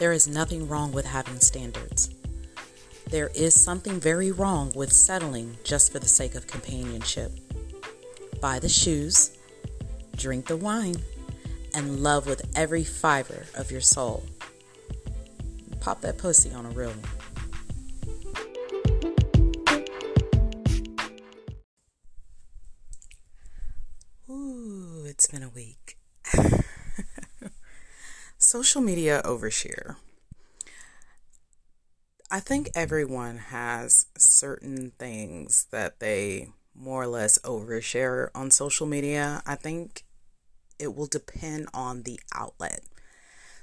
There is nothing wrong with having standards. There is something very wrong with settling just for the sake of companionship. Buy the shoes, drink the wine, and love with every fiber of your soul. Pop that pussy on a real one. Ooh, it's been a week. Social media overshare. I think everyone has certain things that they more or less overshare on social media. I think it will depend on the outlet.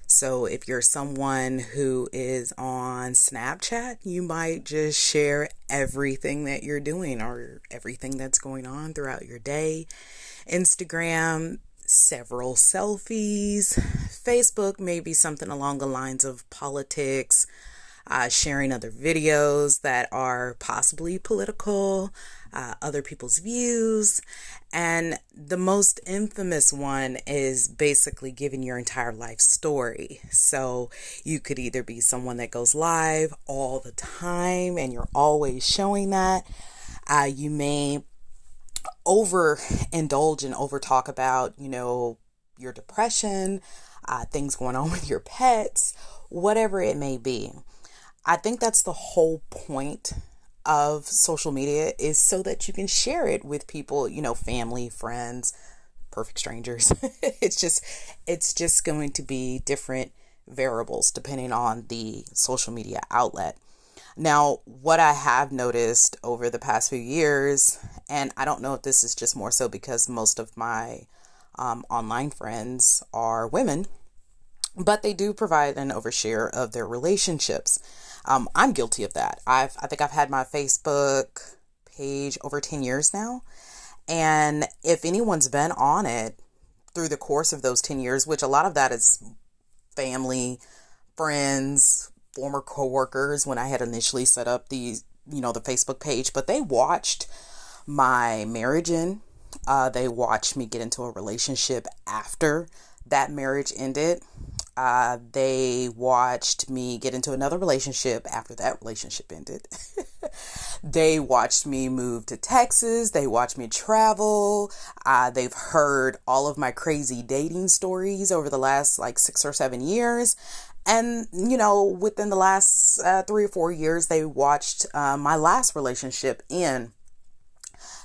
So, if you're someone who is on Snapchat, you might just share everything that you're doing or everything that's going on throughout your day. Instagram, several selfies. Facebook, maybe something along the lines of politics, uh, sharing other videos that are possibly political, uh, other people's views. And the most infamous one is basically giving your entire life story. So you could either be someone that goes live all the time and you're always showing that. Uh, you may over indulge and over talk about, you know, your depression, uh, things going on with your pets, whatever it may be. I think that's the whole point of social media is so that you can share it with people, you know, family, friends, perfect strangers. it's just it's just going to be different variables depending on the social media outlet. Now, what I have noticed over the past few years, and I don't know if this is just more so because most of my um, online friends are women, but they do provide an overshare of their relationships. Um, I'm guilty of that. I've I think I've had my Facebook page over 10 years now. And if anyone's been on it through the course of those 10 years, which a lot of that is family, friends, former coworkers when I had initially set up the you know the Facebook page, but they watched my marriage in. Uh, they watched me get into a relationship after that marriage ended. Uh, they watched me get into another relationship after that relationship ended. they watched me move to Texas. They watched me travel. Uh, they've heard all of my crazy dating stories over the last like six or seven years. And, you know, within the last uh, three or four years, they watched uh, my last relationship in.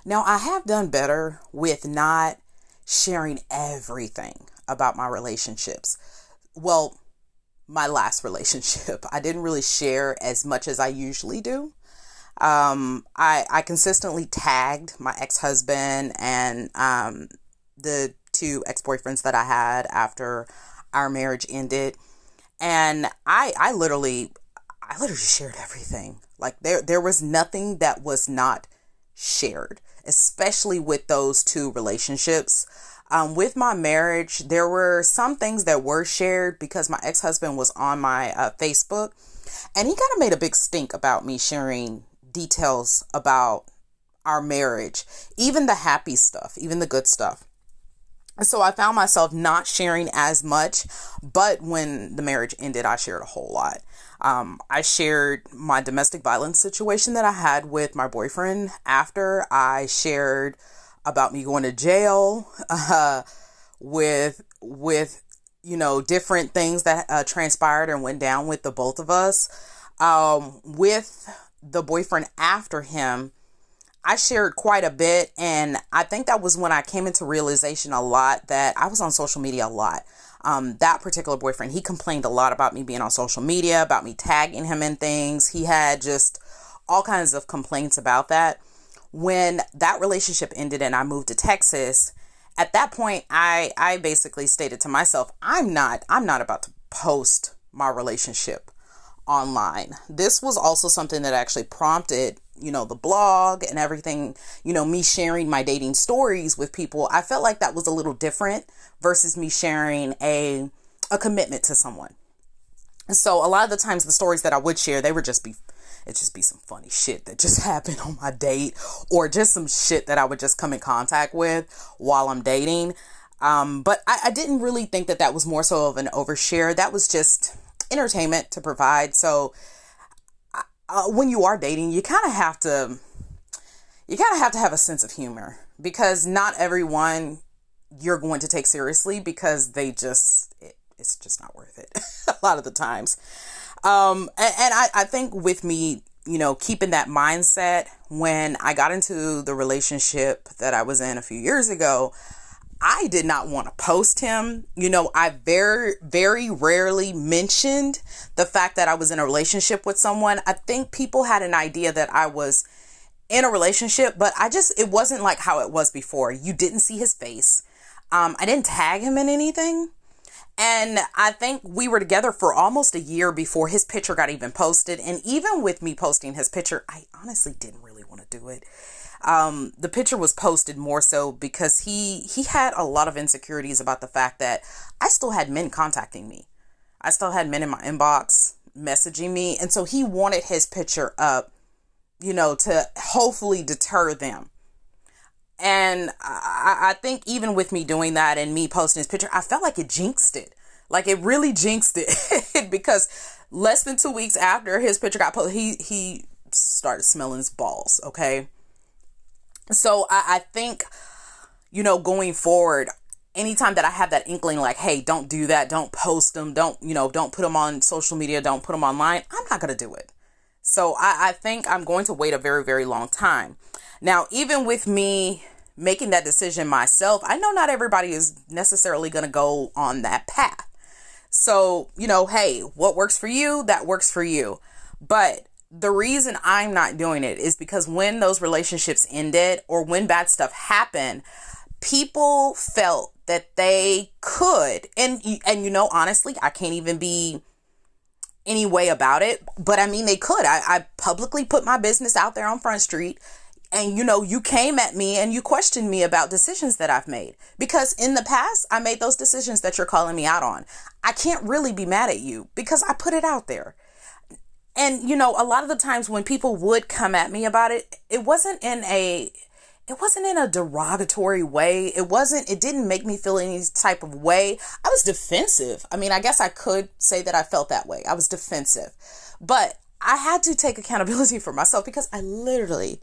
Now, I have done better with not sharing everything about my relationships well, my last relationship. I didn't really share as much as I usually do. Um, I I consistently tagged my ex husband and um, the two ex boyfriends that I had after our marriage ended, and I I literally I literally shared everything. Like there there was nothing that was not shared, especially with those two relationships. Um, with my marriage, there were some things that were shared because my ex husband was on my uh, Facebook and he kind of made a big stink about me sharing details about our marriage, even the happy stuff, even the good stuff. So I found myself not sharing as much, but when the marriage ended, I shared a whole lot. Um, I shared my domestic violence situation that I had with my boyfriend after I shared about me going to jail, uh, with with you know different things that uh, transpired and went down with the both of us. Um, with the boyfriend after him, I shared quite a bit, and I think that was when I came into realization a lot that I was on social media a lot. Um, that particular boyfriend, he complained a lot about me being on social media, about me tagging him in things. He had just all kinds of complaints about that when that relationship ended and I moved to Texas, at that point I I basically stated to myself, I'm not I'm not about to post my relationship online. This was also something that actually prompted, you know, the blog and everything, you know, me sharing my dating stories with people. I felt like that was a little different versus me sharing a a commitment to someone. so a lot of the times the stories that I would share, they would just be it just be some funny shit that just happened on my date or just some shit that I would just come in contact with while I'm dating. Um, but I, I didn't really think that that was more so of an overshare. That was just, entertainment to provide. So uh, when you are dating, you kind of have to you kind of have to have a sense of humor because not everyone you're going to take seriously because they just it, it's just not worth it a lot of the times. Um, and, and I, I think with me, you know, keeping that mindset when I got into the relationship that I was in a few years ago, I did not want to post him. You know, I very, very rarely mentioned the fact that I was in a relationship with someone. I think people had an idea that I was in a relationship, but I just, it wasn't like how it was before. You didn't see his face. Um, I didn't tag him in anything. And I think we were together for almost a year before his picture got even posted. And even with me posting his picture, I honestly didn't really want to do it um, the picture was posted more so because he he had a lot of insecurities about the fact that I still had men contacting me. I still had men in my inbox messaging me, and so he wanted his picture up, you know, to hopefully deter them. And I, I think even with me doing that and me posting his picture, I felt like it jinxed it. Like it really jinxed it because less than two weeks after his picture got posted, he he started smelling his balls. Okay, so I, I think, you know, going forward, anytime that I have that inkling, like, hey, don't do that, don't post them, don't, you know, don't put them on social media, don't put them online, I'm not to do it. So I, I think I'm going to wait a very, very long time. Now, even with me making that decision myself, I know not everybody is necessarily going to go on that path. So, you know, hey, what works for you, that works for you. But the reason I'm not doing it is because when those relationships ended or when bad stuff happened, people felt that they could and and you know honestly, I can't even be any way about it, but I mean they could. I, I publicly put my business out there on Front Street and you know you came at me and you questioned me about decisions that I've made. Because in the past I made those decisions that you're calling me out on. I can't really be mad at you because I put it out there. And you know a lot of the times when people would come at me about it it wasn't in a it wasn't in a derogatory way. It wasn't it didn't make me feel any type of way. I was defensive. I mean i guess i could say that i felt that way. I was defensive. But i had to take accountability for myself because i literally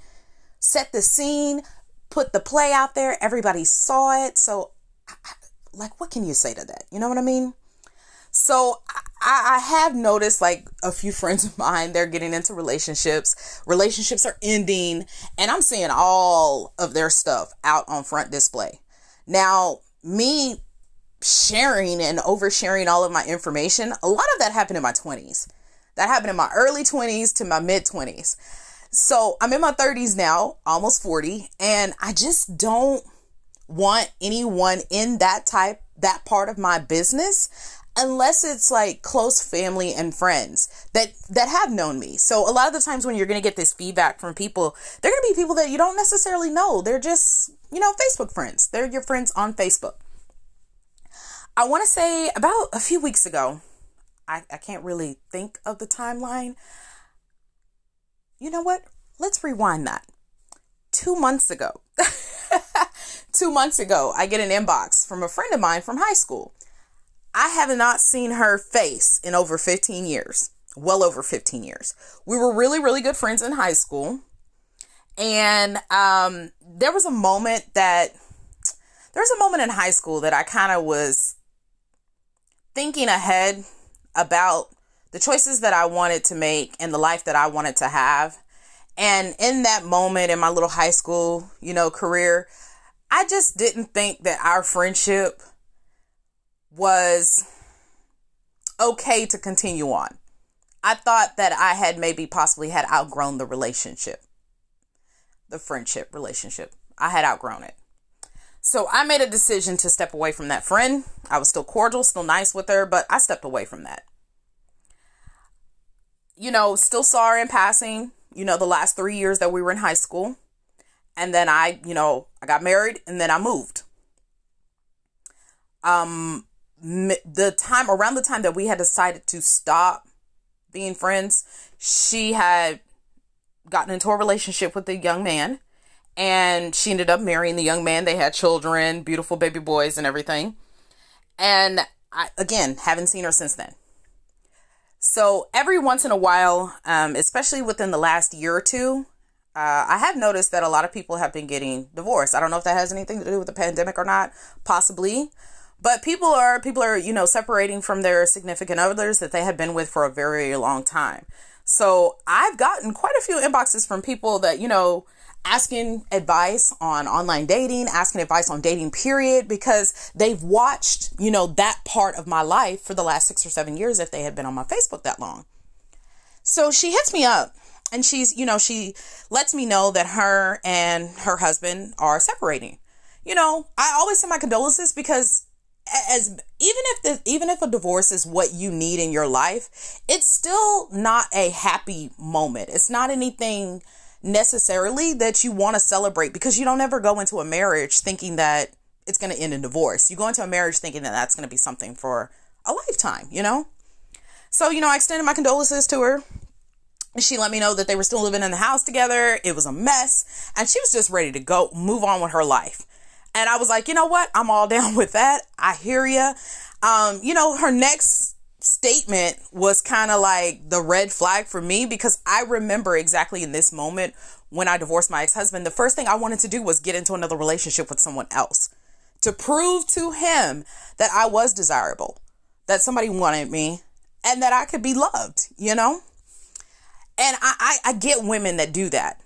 set the scene put the play out there everybody saw it so like what can you say to that you know what i mean so I, I have noticed like a few friends of mine, they're getting into relationships. Relationships are ending, and I'm seeing all of their stuff out on front display. Now, me sharing and oversharing all of my information, a lot of that happened in my 20s. That happened in my early 20s to my mid 20s. So I'm in my 30s now, almost 40, and I just don't want anyone in that type, that part of my business unless it's like close family and friends that that have known me. So a lot of the times when you're going to get this feedback from people, they're going to be people that you don't necessarily know. They're just, you know, Facebook friends. They're your friends on Facebook. I want to say about a few weeks ago, I, I can't really think of the timeline. You know what? Let's rewind that. Two months ago, two months ago, I get an inbox from a friend of mine from high school I have not seen her face in over 15 years, well over 15 years. We were really, really good friends in high school. And um, there was a moment that, there was a moment in high school that I kind of was thinking ahead about the choices that I wanted to make and the life that I wanted to have. And in that moment in my little high school, you know, career, I just didn't think that our friendship was okay to continue on. I thought that I had maybe possibly had outgrown the relationship, the friendship relationship. I had outgrown it. So I made a decision to step away from that friend. I was still cordial, still nice with her, but I stepped away from that. You know, still saw her in passing, you know, the last three years that we were in high school. And then I, you know, I got married and then I moved. Um, the time around the time that we had decided to stop being friends, she had gotten into a relationship with a young man and she ended up marrying the young man. They had children, beautiful baby boys and everything. And I again haven't seen her since then. So every once in a while, um, especially within the last year or two, uh, I have noticed that a lot of people have been getting divorced. I don't know if that has anything to do with the pandemic or not, possibly. But people are people are, you know, separating from their significant others that they had been with for a very long time. So I've gotten quite a few inboxes from people that, you know, asking advice on online dating, asking advice on dating period because they've watched, you know, that part of my life for the last 6 or 7 years if they had been on my Facebook that long. So she hits me up and she's, you know, she lets me know that her and her husband are separating. You know, I always send my condolences because as even if the even if a divorce is what you need in your life, it's still not a happy moment. It's not anything necessarily that you want to celebrate because you don't ever go into a marriage thinking that it's going to end in divorce. You go into a marriage thinking that that's going to be something for a lifetime, you know? So, you know, I extended my condolences to her. She let me know that they were still living in the house together. It was a mess. And she was just ready to go move on with her life. And I was like, you know what? I'm all down with that. I hear you. Um, you know, her next statement was kind of like the red flag for me because I remember exactly in this moment when I divorced my ex husband, the first thing I wanted to do was get into another relationship with someone else to prove to him that I was desirable, that somebody wanted me, and that I could be loved, you know? And I, I, I get women that do that.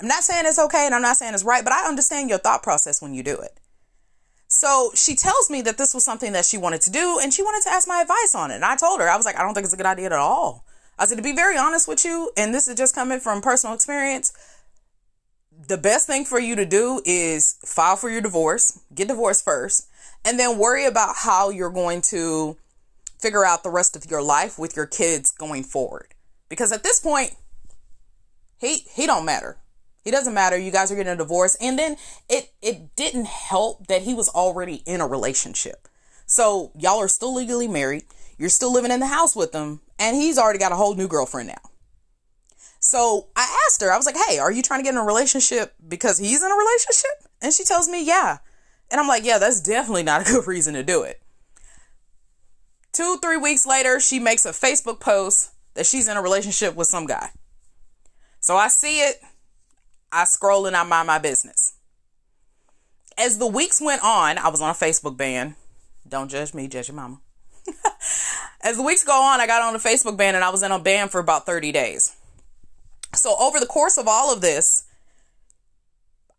I'm not saying it's okay and I'm not saying it's right, but I understand your thought process when you do it. So she tells me that this was something that she wanted to do and she wanted to ask my advice on it. And I told her, I was like, I don't think it's a good idea at all. I said, to be very honest with you, and this is just coming from personal experience, the best thing for you to do is file for your divorce, get divorced first, and then worry about how you're going to figure out the rest of your life with your kids going forward. Because at this point, he he don't matter. He doesn't matter. You guys are getting a divorce. And then it it didn't help that he was already in a relationship. So y'all are still legally married. You're still living in the house with him, and he's already got a whole new girlfriend now. So I asked her, I was like, hey, are you trying to get in a relationship because he's in a relationship? And she tells me, yeah. And I'm like, yeah, that's definitely not a good reason to do it. Two, three weeks later, she makes a Facebook post that she's in a relationship with some guy. So I see it. I scroll and I mind my business. As the weeks went on, I was on a Facebook ban. Don't judge me, judge your mama. As the weeks go on, I got on a Facebook ban and I was in a ban for about 30 days. So over the course of all of this,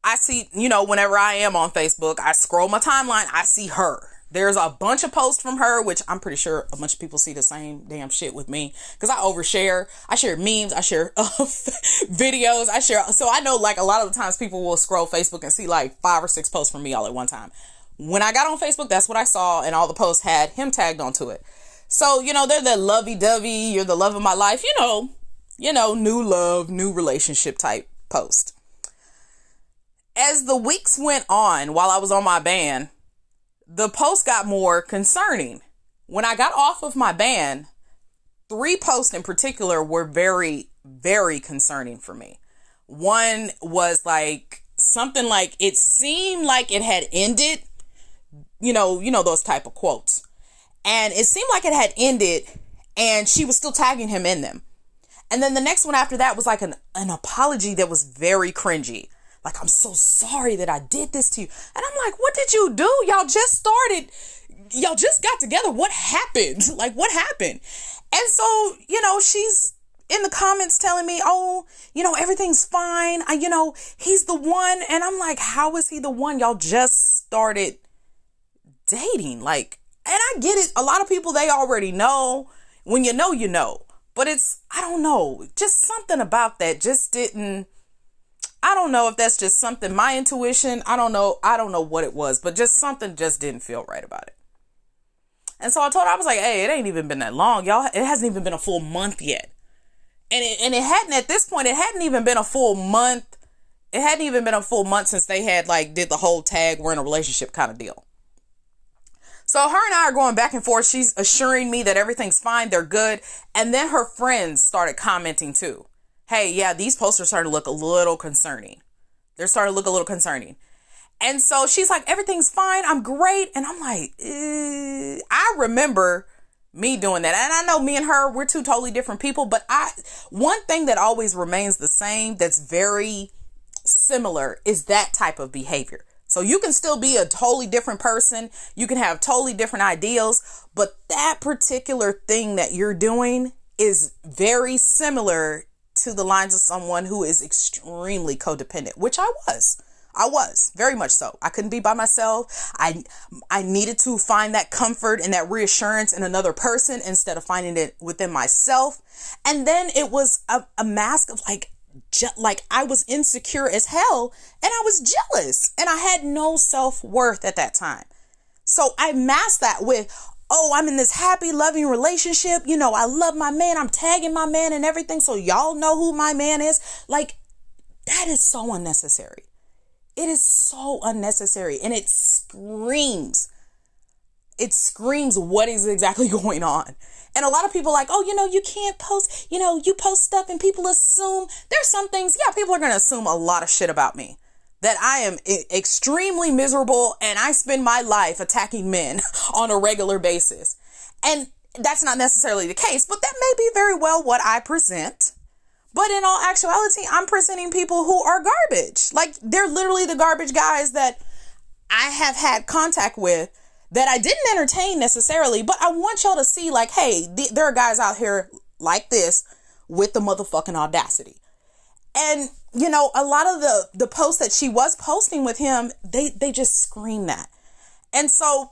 I see, you know, whenever I am on Facebook, I scroll my timeline, I see her. There's a bunch of posts from her, which I'm pretty sure a bunch of people see the same damn shit with me because I overshare. I share memes, I share uh, videos, I share. So I know like a lot of the times people will scroll Facebook and see like five or six posts from me all at one time. When I got on Facebook, that's what I saw, and all the posts had him tagged onto it. So you know they're the lovey dovey, you're the love of my life, you know, you know, new love, new relationship type post. As the weeks went on, while I was on my ban, the post got more concerning. When I got off of my ban, three posts in particular were very, very concerning for me. One was like something like it seemed like it had ended, you know, you know those type of quotes. And it seemed like it had ended and she was still tagging him in them. And then the next one after that was like an, an apology that was very cringy. Like, I'm so sorry that I did this to you. And I'm like, what did you do? Y'all just started. Y'all just got together. What happened? Like, what happened? And so, you know, she's in the comments telling me, oh, you know, everything's fine. I, you know, he's the one. And I'm like, how is he the one? Y'all just started dating. Like, and I get it. A lot of people, they already know. When you know, you know. But it's, I don't know, just something about that just didn't I don't know if that's just something my intuition. I don't know. I don't know what it was, but just something just didn't feel right about it. And so I told her I was like, "Hey, it ain't even been that long, y'all. It hasn't even been a full month yet." And it, and it hadn't at this point. It hadn't even been a full month. It hadn't even been a full month since they had like did the whole tag we're in a relationship kind of deal. So her and I are going back and forth. She's assuring me that everything's fine, they're good, and then her friends started commenting too hey, yeah, these posts are starting to look a little concerning. They're starting to look a little concerning. And so she's like, everything's fine. I'm great. And I'm like, eh. I remember me doing that. And I know me and her, we're two totally different people, but I one thing that always remains the same that's very similar is that type of behavior. So you can still be a totally different person. You can have totally different ideals, but that particular thing that you're doing is very similar to the lines of someone who is extremely codependent, which I was. I was very much so. I couldn't be by myself. I I needed to find that comfort and that reassurance in another person instead of finding it within myself. And then it was a, a mask of like je- like I was insecure as hell and I was jealous and I had no self-worth at that time. So I masked that with oh, I'm in this happy, loving relationship. You know, I love my man. I'm tagging my man and everything. So y'all know who my man is. Like, that is so unnecessary. It is so unnecessary and it screams. It screams what is exactly going on. And a lot of people like, oh, you know, you can't post, you know, you post stuff and people assume there's some things, yeah, people are going to assume a lot of shit about me. That I am extremely miserable and I spend my life attacking men on a regular basis. And that's not necessarily the case, but that may be very well what I present. But in all actuality, I'm presenting people who are garbage. Like they're literally the garbage guys that I have had contact with that I didn't entertain necessarily, but I want y'all to see like, hey, th- there are guys out here like this with the motherfucking audacity. And you know, a lot of the the posts that she was posting with him, they they just scream that. And so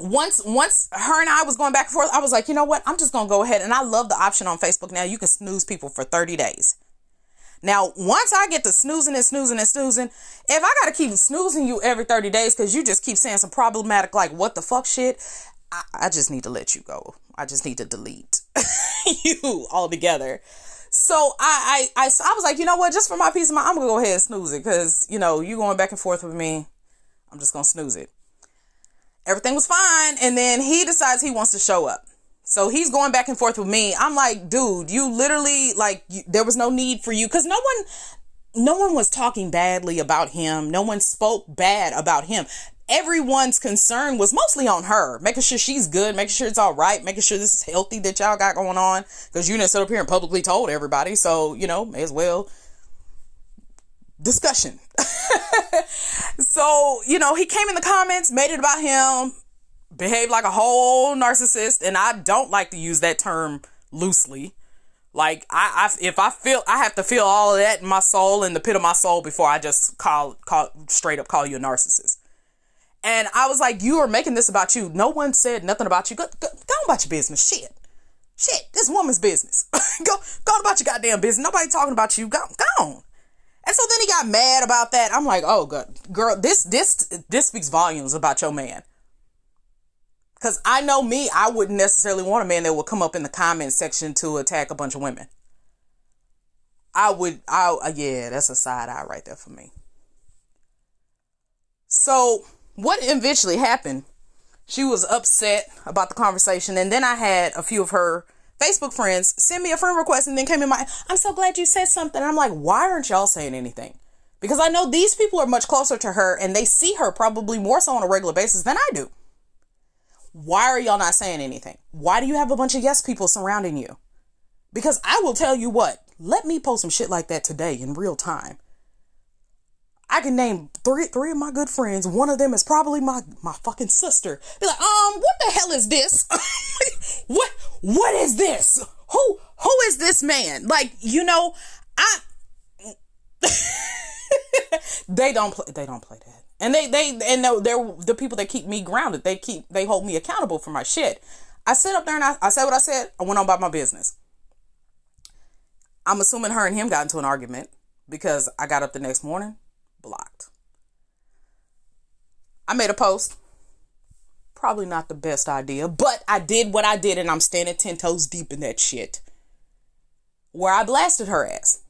once once her and I was going back and forth, I was like, you know what? I'm just gonna go ahead and I love the option on Facebook now. You can snooze people for 30 days. Now, once I get to snoozing and snoozing and snoozing, if I gotta keep snoozing you every 30 days because you just keep saying some problematic like what the fuck shit, I, I just need to let you go. I just need to delete you altogether. So I, I I I was like, you know what? Just for my peace of mind, I'm gonna go ahead and snooze it because you know you going back and forth with me. I'm just gonna snooze it everything was fine. And then he decides he wants to show up. So he's going back and forth with me. I'm like, dude, you literally like you, there was no need for you because no one, no one was talking badly about him. No one spoke bad about him. Everyone's concern was mostly on her, making sure she's good, making sure it's all right, making sure this is healthy that y'all got going on. Because you didn't sit up here and publicly told everybody, so you know, may as well discussion. so, you know, he came in the comments, made it about him, behaved like a whole narcissist, and I don't like to use that term loosely. Like I, I, if I feel, I have to feel all of that in my soul, in the pit of my soul, before I just call, call straight up call you a narcissist. And I was like, you are making this about you. No one said nothing about you. Go, go, go about your business. Shit, shit. This woman's business. go, go about your goddamn business. Nobody talking about you. Go, go on. And so then he got mad about that. I'm like, oh god, girl, this this this speaks volumes about your man. Cause I know me, I wouldn't necessarily want a man that would come up in the comment section to attack a bunch of women. I would, I yeah, that's a side eye right there for me. So what eventually happened? She was upset about the conversation, and then I had a few of her Facebook friends send me a friend request and then came in my, I'm so glad you said something. I'm like, why aren't y'all saying anything? Because I know these people are much closer to her and they see her probably more so on a regular basis than I do. Why are y'all not saying anything? Why do you have a bunch of yes people surrounding you? Because I will tell you what, let me post some shit like that today in real time. I can name three three of my good friends. One of them is probably my my fucking sister. Be like, um, what the hell is this? what what is this? Who who is this man? Like, you know, I they don't play they don't play that. And they they and they're, the people that keep me grounded. They keep they hold me accountable for my shit. I sit up there and I, I said what I said. I went on about my business. I'm assuming her and him got into an argument because I got up the next morning blocked. I made a post. Probably not the best idea, but I did what I did and I'm standing 10 toes deep in that shit. Where I blasted her ass.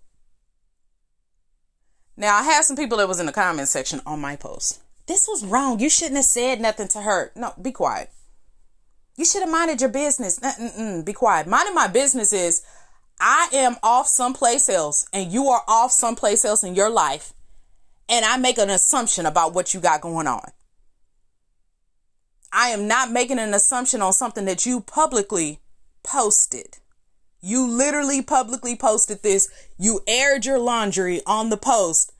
Now, I had some people that was in the comment section on my post. This was wrong. You shouldn't have said nothing to her. No, be quiet. You should have minded your business. Mm-mm, be quiet. Minding my business is I am off someplace else and you are off someplace else in your life and I make an assumption about what you got going on. I am not making an assumption on something that you publicly posted. You literally publicly posted this. You aired your laundry on the post,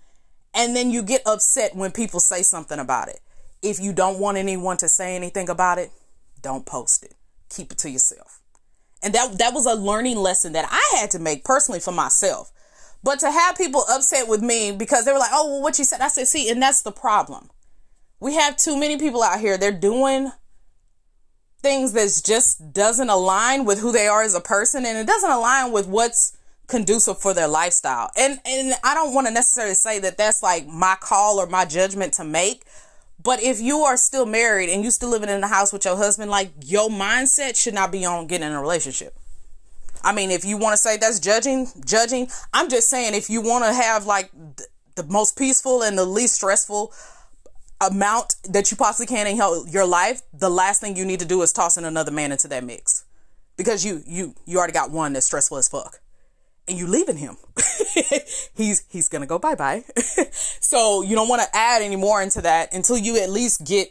and then you get upset when people say something about it. If you don't want anyone to say anything about it, don't post it. Keep it to yourself. And that that was a learning lesson that I had to make personally for myself. But to have people upset with me because they were like, "Oh, well, what you said," I said, "See," and that's the problem. We have too many people out here. They're doing things that just doesn't align with who they are as a person and it doesn't align with what's conducive for their lifestyle. And and I don't want to necessarily say that that's like my call or my judgment to make, but if you are still married and you still living in the house with your husband, like your mindset should not be on getting in a relationship. I mean, if you want to say that's judging, judging, I'm just saying if you want to have like the most peaceful and the least stressful amount that you possibly can in your life, the last thing you need to do is tossing another man into that mix. Because you you you already got one that's stressful as fuck. And you leaving him. he's he's gonna go bye-bye. so you don't want to add any more into that until you at least get,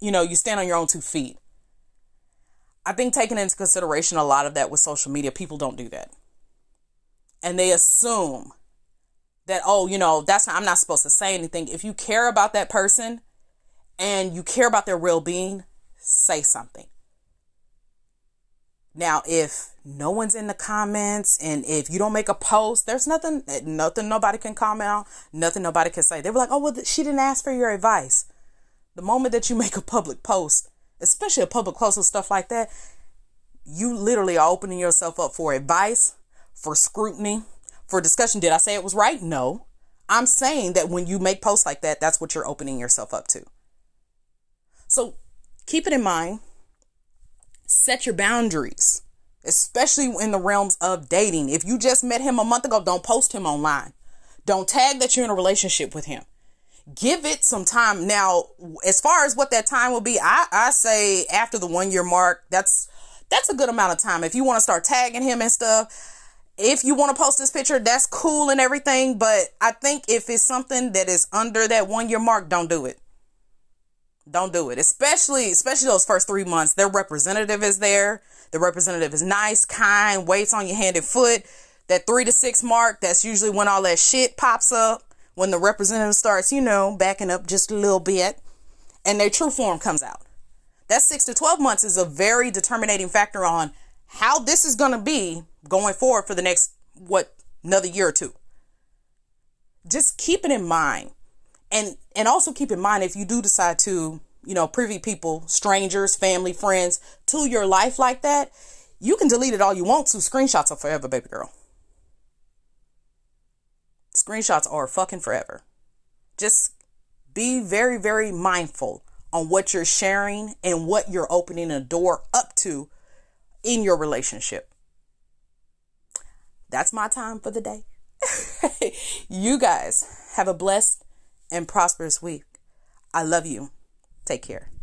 you know, you stand on your own two feet. I think taking into consideration a lot of that with social media, people don't do that. And they assume that oh you know that's not, i'm not supposed to say anything. If you care about that person and you care about their well-being say something. Now if no one's in the comments and if you don't make a post there's nothing nothing nobody can comment on nothing nobody can say. They were like oh well she didn't ask for your advice. The moment that you make a public post especially a public post with stuff like that you literally are opening yourself up for advice for scrutiny for discussion. Did I say it was right? No. I'm saying that when you make posts like that, that's what you're opening yourself up to. So keep it in mind. Set your boundaries, especially in the realms of dating. If you just met him a month ago, don't post him online. Don't tag that you're in a relationship with him. Give it some time. Now, as far as what that time will be, I, I say after the one year mark, that's that's a good amount of time. If you want to start tagging him and stuff, if you want to post this picture, that's cool and everything. But I think if it's something that is under that one year mark, don't do it. Don't do it. Especially, especially those first three months. Their representative is there. The representative is nice, kind, waits on your hand and foot. That three to six mark, that's usually when all that shit pops up. When the representative starts, you know, backing up just a little bit and their true form comes out. That six to 12 months is a very determinating factor on how this is going to be going forward for the next, what, another year or two. Just keep it in mind. And, and also keep in mind if you do decide to, you know, privy people, strangers, family, friends to your life like that, you can delete it all you want to. Screenshots are forever, baby girl. Screenshots are fucking forever. Just be very, very mindful on what you're sharing and what you're opening a door up to in your relationship. That's my time for the day. you guys have a blessed and prosperous week. I love you. Take care.